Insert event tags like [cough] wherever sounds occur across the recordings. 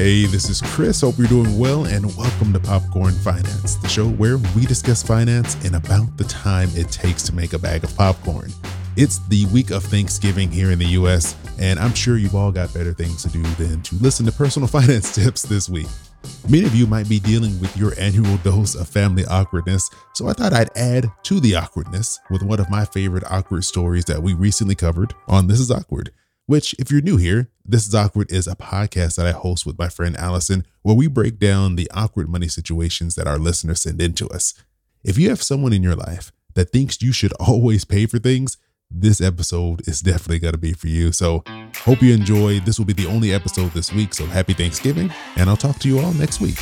Hey, this is Chris. Hope you're doing well, and welcome to Popcorn Finance, the show where we discuss finance in about the time it takes to make a bag of popcorn. It's the week of Thanksgiving here in the US, and I'm sure you've all got better things to do than to listen to personal [laughs] finance tips this week. Many of you might be dealing with your annual dose of family awkwardness, so I thought I'd add to the awkwardness with one of my favorite awkward stories that we recently covered on This Is Awkward. Which, if you're new here, This Is Awkward is a podcast that I host with my friend Allison, where we break down the awkward money situations that our listeners send in to us. If you have someone in your life that thinks you should [laughs] always pay for things, this episode is definitely going to be for you. So, hope you enjoy. This will be the only episode this week. So, happy Thanksgiving, and I'll talk to you all next week.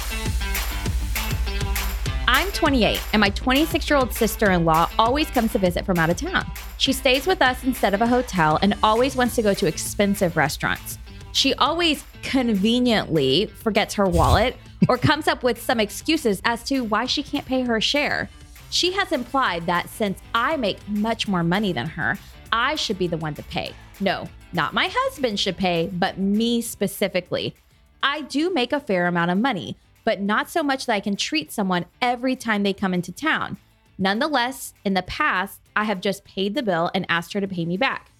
I'm 28, and my 26 year old sister in law always comes to visit from out of town. She stays with us instead of a hotel and always wants to go to expensive restaurants. She always conveniently forgets her wallet or [laughs] comes up with some excuses as to why she can't pay her share. She has implied that since I make much more money than her, I should be the one to pay. No, not my husband should pay, but me specifically. I do make a fair amount of money, but not so much that I can treat someone every time they come into town. Nonetheless, in the past, I have just paid the bill and asked her to pay me back.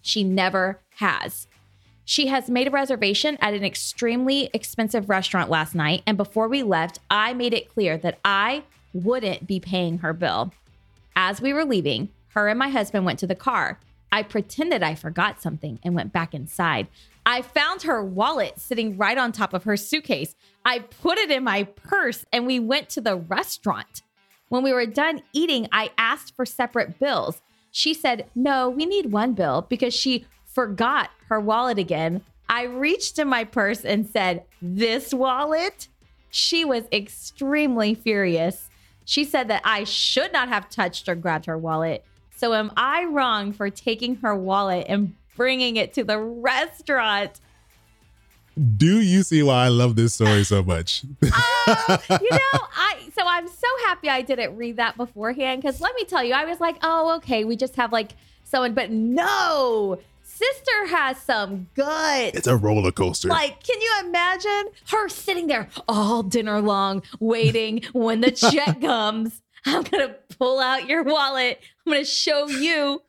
She never has. She has made a reservation at an extremely expensive restaurant last night, and before we left, I made it clear that I wouldn't be paying her bill. As we were leaving, her and my husband went to the car. I pretended I forgot something and went back inside. I found her wallet sitting right on top of her suitcase. I put it in my purse and we went to the restaurant. When we were done eating, I asked for separate bills. She said, No, we need one bill because she forgot her wallet again. I reached in my purse and said, This wallet? She was extremely furious. She said that I should not have touched or grabbed her wallet. So, am I wrong for taking her wallet and bringing it to the restaurant? Do you see why I love this story so much? uh, you know, I so I'm so happy I didn't read that beforehand because let me tell you, I was like, oh, okay, we just have like someone, but no, sister has some guts. It's a roller coaster. Like, can you imagine her sitting there all dinner long, waiting when the check [laughs] comes? I'm gonna pull out your wallet. I'm gonna show you.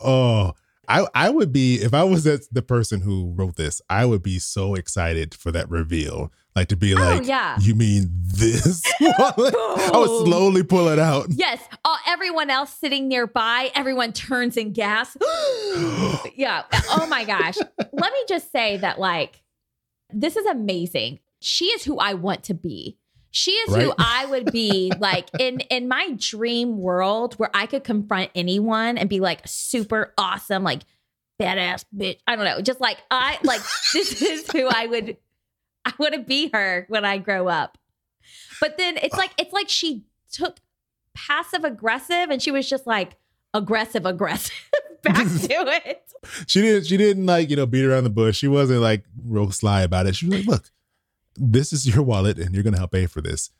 Oh, I I would be if I was the person who wrote this, I would be so excited for that reveal. Like to be Oh, like, yeah. you mean this? [laughs] I would slowly pull it out. Yes, uh, everyone else sitting nearby, everyone turns and gasps. yeah. Oh my gosh. Let me just say that, like, this is amazing. She is who I want to be. She is who [laughs] I would be like in in my dream world where I could confront anyone and be like super awesome, like badass bitch. I don't know, just like I like [laughs] this is who I would I want to be her when I grow up. But then it's like it's like she took passive aggressive and she was just like aggressive aggressive [laughs] back to it. She didn't she didn't like, you know, beat around the bush. She wasn't like real sly about it. She was like, look, this is your wallet and you're gonna help pay for this.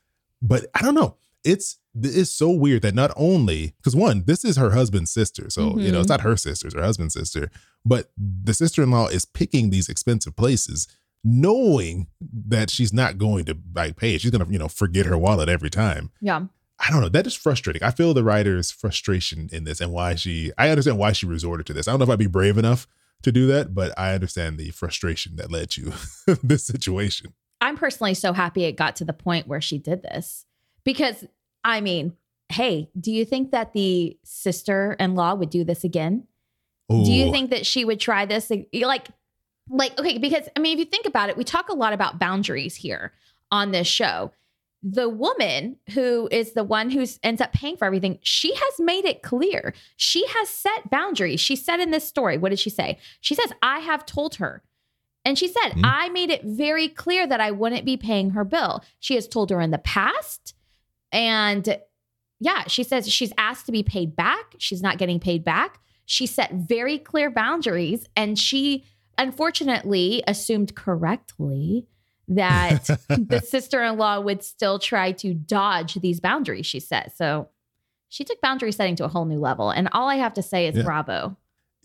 But I don't know. It's it's so weird that not only because one, this is her husband's sister. So, you know, it's mm-hmm. not her sister's, her husband's sister. But the sister-in-law is picking these expensive places, knowing that she's not going to like pay. She's gonna, you know, forget her wallet every time. Yeah. I don't know. That is frustrating. I feel the writer's frustration in this and why she, I understand why she resorted to this. I don't know if I'd be brave enough to do that, but I understand the frustration that led to [laughs] this situation. I'm personally so happy it got to the point where she did this because I mean, hey, do you think that the sister-in-law would do this again? Do you think that she would try this like like okay because I mean if you think about it we talk a lot about boundaries here on this show. The woman who is the one who ends up paying for everything, she has made it clear. She has set boundaries. She said in this story, what did she say? She says, I have told her. And she said, Hmm. I made it very clear that I wouldn't be paying her bill. She has told her in the past. And yeah, she says she's asked to be paid back. She's not getting paid back. She set very clear boundaries and she unfortunately assumed correctly that [laughs] the sister-in-law would still try to dodge these boundaries she set. So she took boundary setting to a whole new level. And all I have to say is Yeah. bravo.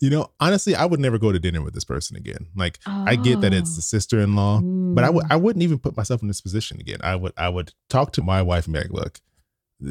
You know, honestly, I would never go to dinner with this person again. Like, I get that it's Oh. the sister-in-law, but I would Mm. I wouldn't even put myself in this position again. I would I would talk to my wife and be like, look,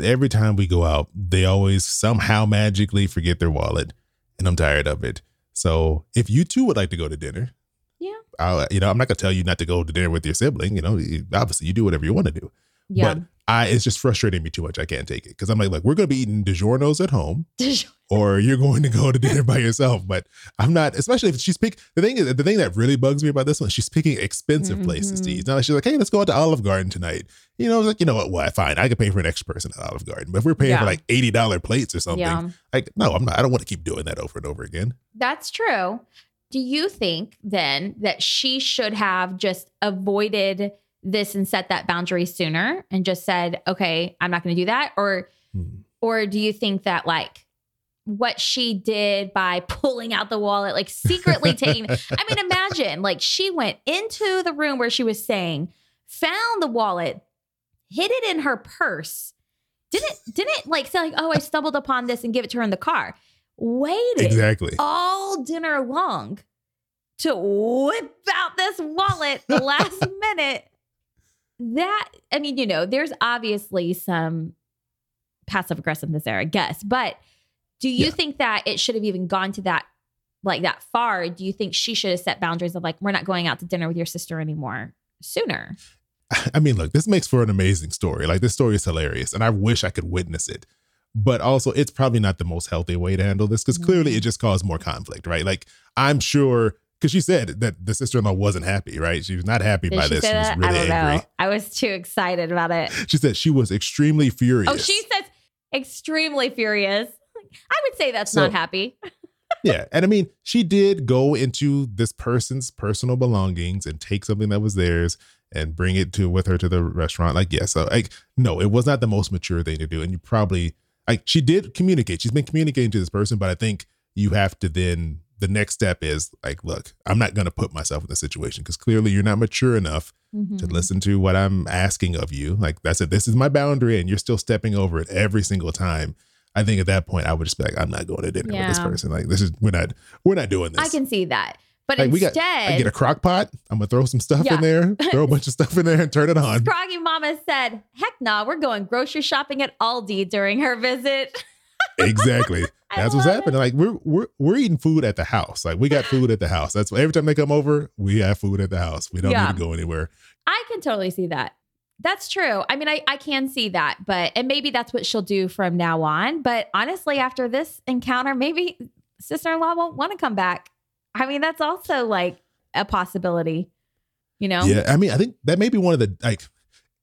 every time we go out, they always somehow magically forget their wallet, and I'm tired of it. So if you two would like to go to dinner, Yeah. I'll, you know, I'm not gonna tell you not to go to dinner with your sibling. You know, obviously you do whatever you want to do. Yeah. But I, it's just frustrating me too much. I can't take it because I'm like, like we're gonna be eating DiGiorno's at home, [laughs] or you're going to go to dinner by yourself. But I'm not, especially if she's pick. The thing is, the thing that really bugs me about this one, she's picking expensive places to eat. It's not like she's like, hey, let's go out to Olive Garden tonight. You know, it's like you know what? Well, fine, I could pay for an extra person at Olive Garden, but if we're paying Yeah. for like eighty dollar plates or something, yeah. like no, I'm not. I don't want to keep doing that over and over again. That's true. Do you think then that she should have just avoided this and set that boundary sooner and just said, "Okay, I'm not going to do that," or Hmm. or do you think that like what she did by [laughs] pulling out the wallet, like secretly [laughs] taking? I mean, imagine like she went into the room where she was staying, found the wallet, hid it in her purse. Didn't didn't like say like, "Oh, I stumbled upon this and give it to her in the car." Waited Exactly. all dinner long to whip out this wallet the last [laughs] minute. That, I mean, you know, there's obviously some passive aggressiveness there, I guess. But do you Yeah. think that it should have even gone to that, like that far? Do you think she should have set boundaries of like, we're not going out to dinner with your sister anymore sooner? I mean, look, this makes for an amazing story. Like this story is hilarious, and I wish I could witness it. But also, it's probably not the most healthy way to handle this because clearly Mhm. it just caused more conflict, right? Like I'm sure because she said that the sister-in-law wasn't happy, right? She was not happy Did by this. She was that? really I don't angry. know. I was too excited about it. She said she was extremely furious. Oh, she says extremely furious. I would say that's So- not happy. [laughs] yeah, and I mean, she did go into this person's personal belongings and take something that was theirs and bring it to with her to the restaurant. Like, yes, so like, no, it was not the most mature thing to do, and you probably like she did communicate. She's been communicating to this person, but I think you have to then the next step is like, look, I'm not going to put myself in this situation because clearly you're not mature enough to Mhm. listen to what I'm asking of you. Like that's it. This is my boundary, and you're still stepping over it every single time. I think at that point I would just be like, I'm not going to dinner with this person. Like this is we're not we're not doing this. I can see that. But Like, we got- instead, I get a crock pot. I'm gonna throw some stuff Yeah. in there, throw a bunch of [laughs] stuff in there, and turn it on. Scroggy Mama said, heck nah, we're going grocery shopping at Aldi during her visit. [laughs] exactly. That's what's happening. Like we're we're we're eating food at the house. Like we got food at the house. That's every time they come over, we have food at the house. We don't Yeah. need to go anywhere. I can totally see that. That's true. I mean, I, I can see that, but and maybe that's what she'll do from now on. But honestly, after this encounter, maybe sister-in-law won't want to come back. I mean, that's also like a possibility. You know? Yeah, I mean, I think that may be one of the like.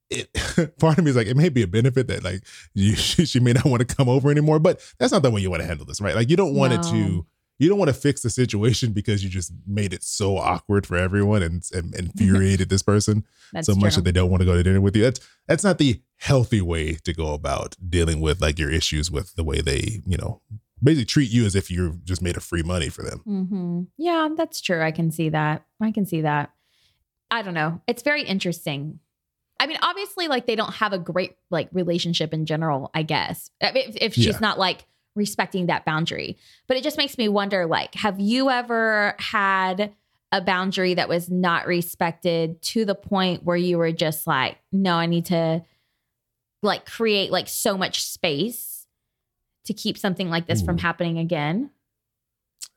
It, [laughs] part of me is like it may be a benefit that like you [laughs] she, she may not want to come over anymore, but that's not the way you want to handle this, right? Like you don't want it to you don't want to fix the situation because you just made it so awkward for everyone and, and infuriated this person [laughs] so much true. that they don't want to go to dinner with you. That's that's not the healthy way to go about dealing with like your issues with the way they you know basically treat you as if you're just made of free money for them. hmm Yeah, that's true. I can see that. I can see that. I don't know. It's very interesting. I mean, obviously, like they don't have a great like relationship in general. I guess I mean, if, if she's Yeah. not like respecting that boundary, but it just makes me wonder. Like, have you ever had a boundary that was not respected to the point where you were just like, no, I need to like create like so much space to keep something like this from happening again?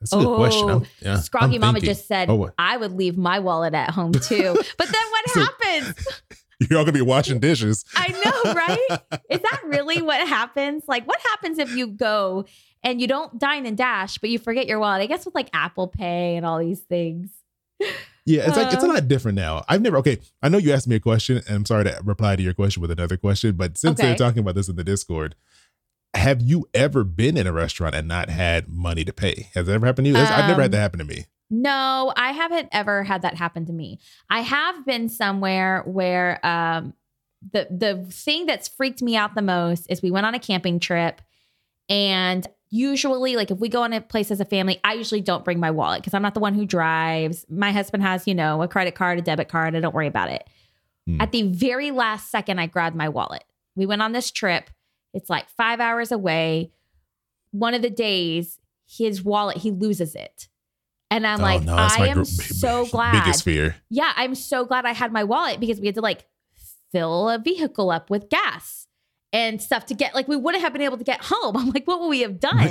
That's a good question. I'm, Oh, yeah, Scroggy Mama just said, Oh. I would leave my wallet at home too. [laughs] But then what So- happens? [laughs] [laughs] You're all gonna be washing dishes. I know, right? Is that really what happens? Like, what happens if you go and you don't dine and dash, but you forget your wallet? I guess with like Apple Pay and all these things. Yeah, it's like it's a Uh. lot different now. I've never okay. I know you asked me a question, and I'm sorry to reply to your question with another question. But since they're talking about this in the Discord, have you ever been in a restaurant and not had money to pay? Has that ever happened to you? That's- I've never had Um, that happen to me. No, I haven't ever had that happen to me. I have been somewhere where um the the thing that's freaked me out the most is we went on a camping trip and usually like if we go on a place as a family, I usually don't bring my wallet because I'm not the one who drives. My husband has, you know, a credit card, a debit card, I don't worry about it. Hmm. At the very last second I grabbed my wallet. We went on this trip. It's like 5 hours away. One of the days his wallet, he loses it. And I'm Oh, like, no, I am gr- so glad. Biggest fear. Yeah, I'm so glad I had my wallet because we had to like fill a vehicle up with gas and stuff to get like we wouldn't have been able to get home. [laughs] I'm like, what would we have [laughs] done?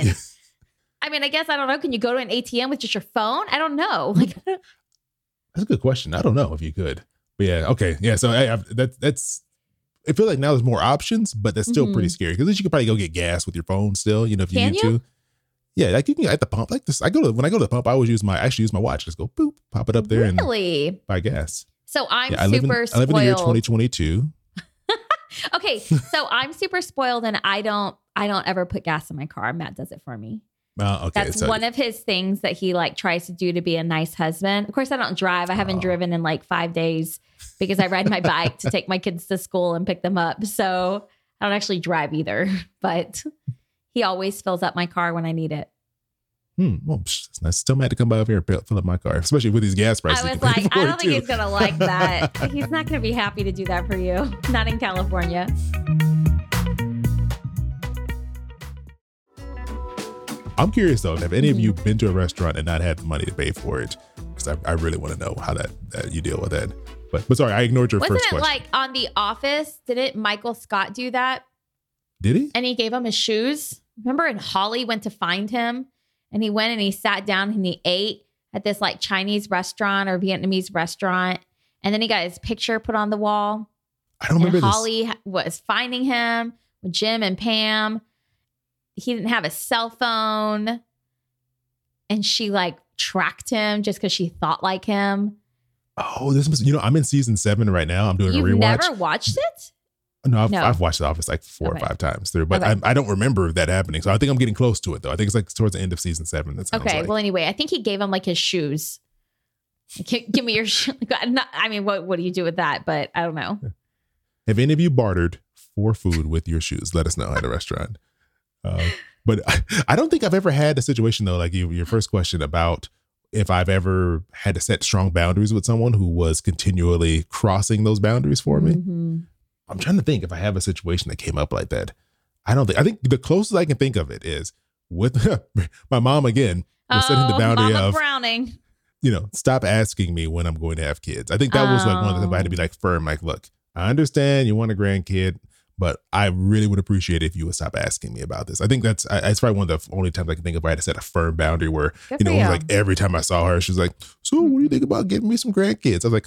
I mean, I guess I don't know. Can you go to an ATM with just your phone? I don't know. Like, [laughs] That's a good question. I don't know if you could. But yeah, okay. Yeah, so I, I've, that, that's, I feel like now there's more options, but that's still pretty Mhm. scary because you could probably go get gas with your phone still, you know, if you Can need you? to. Yeah, like you can at the pump. Like this, I go to when I go to the pump, I always use my I actually use my watch. Just go boop, pop it up there and really? buy gas. So I'm yeah, I live in super I live in the year 2022. [laughs] Okay, so I'm super spoiled and I don't I don't ever put gas in my car. Matt does it for me. Uh, okay, That's so one of his things that he like tries to do to be a nice husband. Of course, I don't drive. I haven't Oh. driven in like five days because I ride my [laughs] bike to take my kids to school and pick them up. So I don't actually drive either. [laughs] But he always fills up my car when I need it. hmm, well, nice. Still mad to come by over here and fill- up my car, especially with these gas prices. I was [laughs] like, I don't think too. he's gonna like that. [laughs] he's not gonna be happy to do that for you. [laughs] Not in California. I'm curious though, have any of Mm-hmm. you been to a restaurant and not had the money to pay for it? Because I, I really want to know how that, that you deal with that. But but sorry, I ignored your question. Wasn't first it question. like on The Office? Didn't Michael Scott do that? Did he? and he gave him his shoes. Remember, and Holly went to find him, and he went and he sat down and he ate at this like Chinese restaurant or Vietnamese restaurant, and then he got his picture put on the wall. I don't remember and this. Holly ha- was finding him with Jim and Pam. He didn't have a cell phone, and she like tracked him just because she thought like him. Oh, this must. You know, I'm in season seven right now. I'm doing You've a rewatch. never watched it? No, I've, No. I've watched The Office like four Okay. or five times through, but Okay. I, I don't remember that happening. So I think I'm getting close to it though. I think it's like towards the end of season seven. That sounds Okay. like. Well, anyway, I think he gave him like his shoes. Give me your shoe. [laughs] I mean, what what do you do with that? But I don't know. Have any of you bartered for food with your shoes? Let us know at a restaurant. Uh, but I, I don't think I've ever had a situation though, like you, your first question about if I've ever had to set strong boundaries with someone who was continually crossing those boundaries for me. Mhm. I'm trying to think if I have a situation that came up like that. I don't think. I think the closest I can think of it is with [laughs] my mom again. Was setting the Oh, boundary Mama of Browning. you know, stop asking me when I'm going to have kids. I think that was like one of the things I had to be Oh. like firm, like, look, I understand you want a grandkid, but I really would appreciate it if you would stop asking me about this. I think that's I, that's probably one of the only times I can think of where I had to set a firm boundary where, Good you know, for it was you. like every time I saw her, she was like, So what do you think about getting me some grandkids? I was like,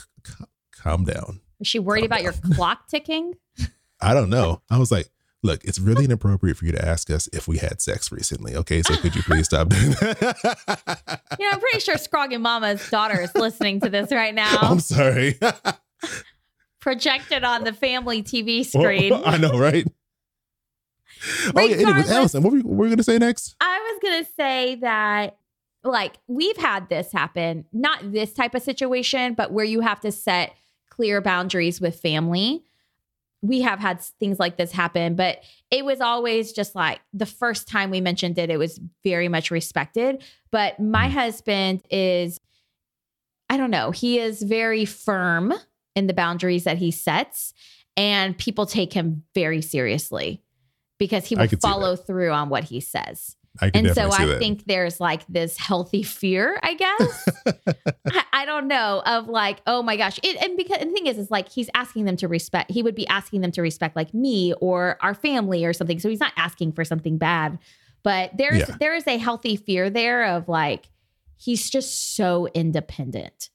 calm down. Was she worried about your [laughs] clock ticking? I don't know. I was like, look, it's really inappropriate for you to ask us if we had sex recently. Okay. So could you [laughs] please stop doing that? You know, I'm pretty sure Scroggy Mama's daughter is listening to this right [laughs] now, I'm sorry. projected on the family TV screen. I know, right? Oh yeah. Regardless- Allison, what were, what were you gonna say next? I was gonna say that like we've had this happen, not this type of situation, but where you have to set clear boundaries with family. We have had things like this happen, but it was always just like the first time we mentioned it, it was very much respected. But my Mhm. husband is, I don't know, he is very firm in the boundaries that he sets, and people take him very seriously because he will could see that. follow through on what he says. I can And so I that. think there's like this healthy fear, I guess. [laughs] I, I don't know of like, oh my gosh. It, and because and the thing is, is like he's asking them to respect, he would be asking them to respect like me or our family or something. So he's not asking for something bad. But there's Yeah. there is a healthy fear there of like he's just so independent.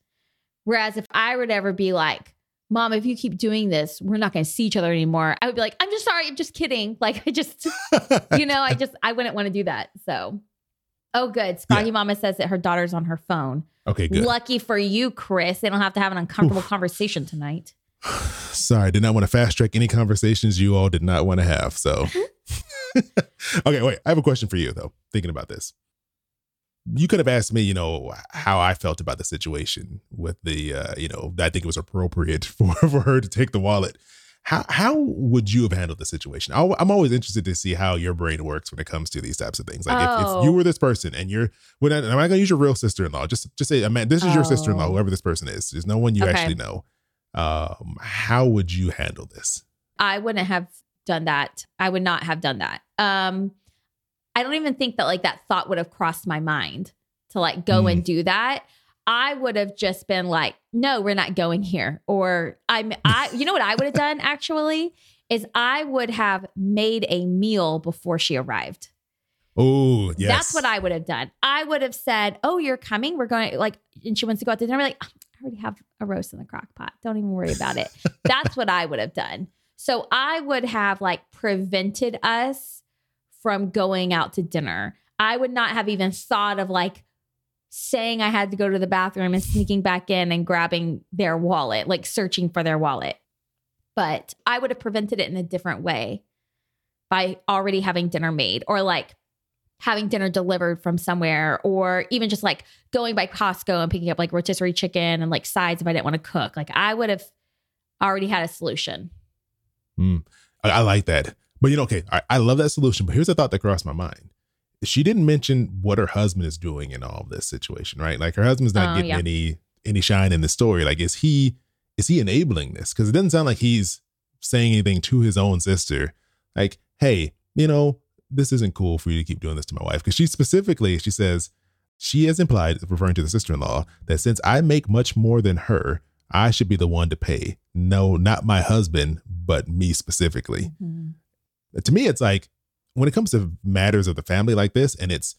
Whereas if I would ever be like, Mom, if you keep doing this, we're not gonna see each other anymore. I would be like, I'm just sorry, I'm just kidding. [laughs] Like I just you know, I just I wouldn't want to do that. So, oh, good. Scotty Mama says that her daughter's on her phone. okay, good. Lucky for you, Chris. They don't have to have an uncomfortable conversation tonight. [sighs] Sorry, did not want to fast track any conversations you all did not want to have. So, mm-hmm. [laughs] okay, wait. I have a question for you though. Thinking about this, you could have asked me, you know, how I felt about the situation with the, uh, you know, I think it was appropriate [laughs] for for her to take the wallet. How how would you have handled the situation? I, I'm always interested to see how your brain works when it comes to these types of things. Like if, if Oh. you were this person and you're, when I, not going to use your real sister in law. Just just say, man, this is your sister in law, Oh. whoever this person is. There's no one you Okay. actually know. Um, how would you handle this? I wouldn't have done that. I would not have done that. Um, I don't even think that like that thought would have crossed my mind to like go Mm. and do that. I would have just been like, no, we're not going here. Or I'm I [laughs] you know what I would have done actually is I would have made a meal before she arrived. Oh, yes. That's what I would have done. I would have said, "Oh, you're coming. We're going like," and she wants to go out to dinner. I'm like, "Oh, I already have a roast in the crock pot. Don't even worry about it. [laughs] That's what I would have done. So I would have like prevented us from going out to dinner. I would not have even thought of like saying I had to go to the bathroom and sneaking back in and grabbing their wallet, like searching for their wallet. But I would have prevented it in a different way by already having dinner made or like having dinner delivered from somewhere or even just like going by Costco and picking up like rotisserie chicken and like sides if I didn't want to cook. Like I would have already had a solution. Mm, I, I like that. But you know, okay, I, I love that solution. But here's a thought that crossed my mind. She didn't mention what her husband is doing in all of this situation, right? Like her husband's not Oh, getting yeah. any any shine in the story. Like, is he is he enabling this? Because it doesn't sound like he's saying anything to his own sister. Like, hey, you know, this isn't cool for you to keep doing this to my wife. Because she specifically, she says, she has implied, referring to the sister in law, that since I make much more than her, I should be the one to pay. No, not my husband, but me specifically. Mm-hmm. To me, it's like when it comes to matters of the family like this, and it's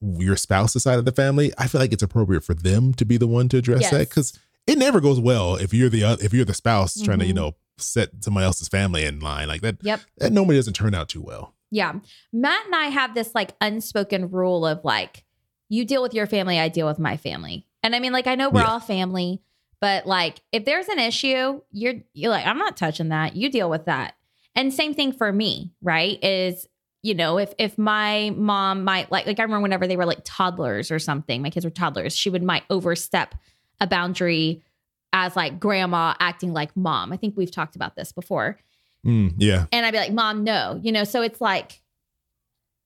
your spouse's side of the family, I feel like it's appropriate for them to be the one to address that because it never goes well if you're the oth- if you're the spouse trying to you Mhm. know set somebody else's family in line like that. Yep. That normally doesn't turn out too well. Yeah. Matt and I have this like unspoken rule of like, you deal with your family, I deal with my family. And I mean, like, I know we're Yeah. all family, but like, if there's an issue, you're, you're like, I'm not touching that. You deal with that. And same thing for me, right? Is, you know, if, if my mom might like, like I remember whenever they were like toddlers or something, my kids were toddlers, she would might overstep a boundary as like grandma acting like mom. I think we've talked about this before. Mm, yeah. And I'd be like, Mom, no. You know, so it's like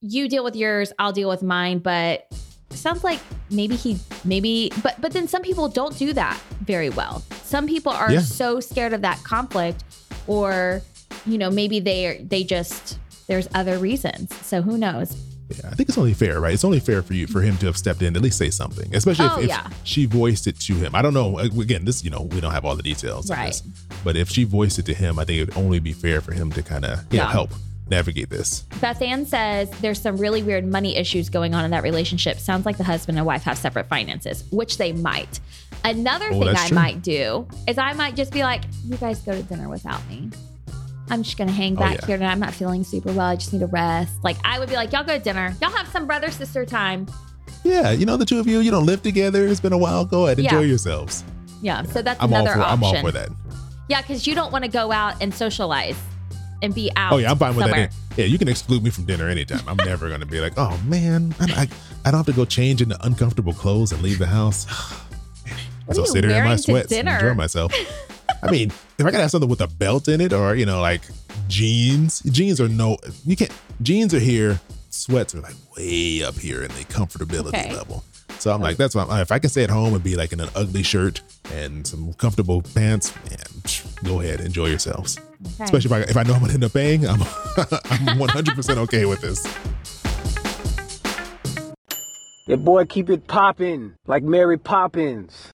you deal with yours, I'll deal with mine. But sounds like maybe he maybe but but then some people don't do that very well. Some people are Yeah. so scared of that conflict, or you know, maybe they they just there's other reasons. So who knows? Yeah, I think it's only fair, right? It's only fair for you for him to have stepped in, at least say something, especially if, Oh, if yeah. she voiced it to him. I don't know. Uh, again, this you know we don't have all the details, Right. this, but if she voiced it to him, I think it would only be fair for him to kind of you know, help navigate this. Beth Ann says there's some really weird money issues going on in that relationship. Sounds like the husband and wife have separate finances, which they might. Another Oh, thing I true. might do is I might just be like, you guys go to dinner without me. I'm just gonna hang Oh, back yeah. here tonight. I'm not feeling super well. I just need to rest. Like I would be like, y'all go to dinner. Y'all have some brother sister time. Yeah, you know the two of you, you don't live together. It's been a while. Go ahead, enjoy Yeah. yourselves. Yeah. So that's I'm another for. option. I'm all for that. Yeah, because you don't want to go out and socialize and be out. Oh yeah, I'm fine with that. Yeah, you can exclude me from dinner anytime. I'm never gonna be like, oh man, I, I, I don't have to go change into uncomfortable clothes and leave the house. So sit here in my sweats, dinner? and enjoy myself. [laughs] I mean, if I gotta have something with a belt in it, or you know, like jeans. Jeans are no, you can't. Jeans are here. Sweats are like way up here in the comfortability Okay. level. So I'm like, that's why I'm, if I can stay at home and be like in an ugly shirt and some comfortable pants, man, go ahead, enjoy yourselves. Okay. Especially if I, if I know I'm gonna end up paying, I'm [laughs] I'm 100% okay with this. That boy keep it poppin' like Mary Poppins.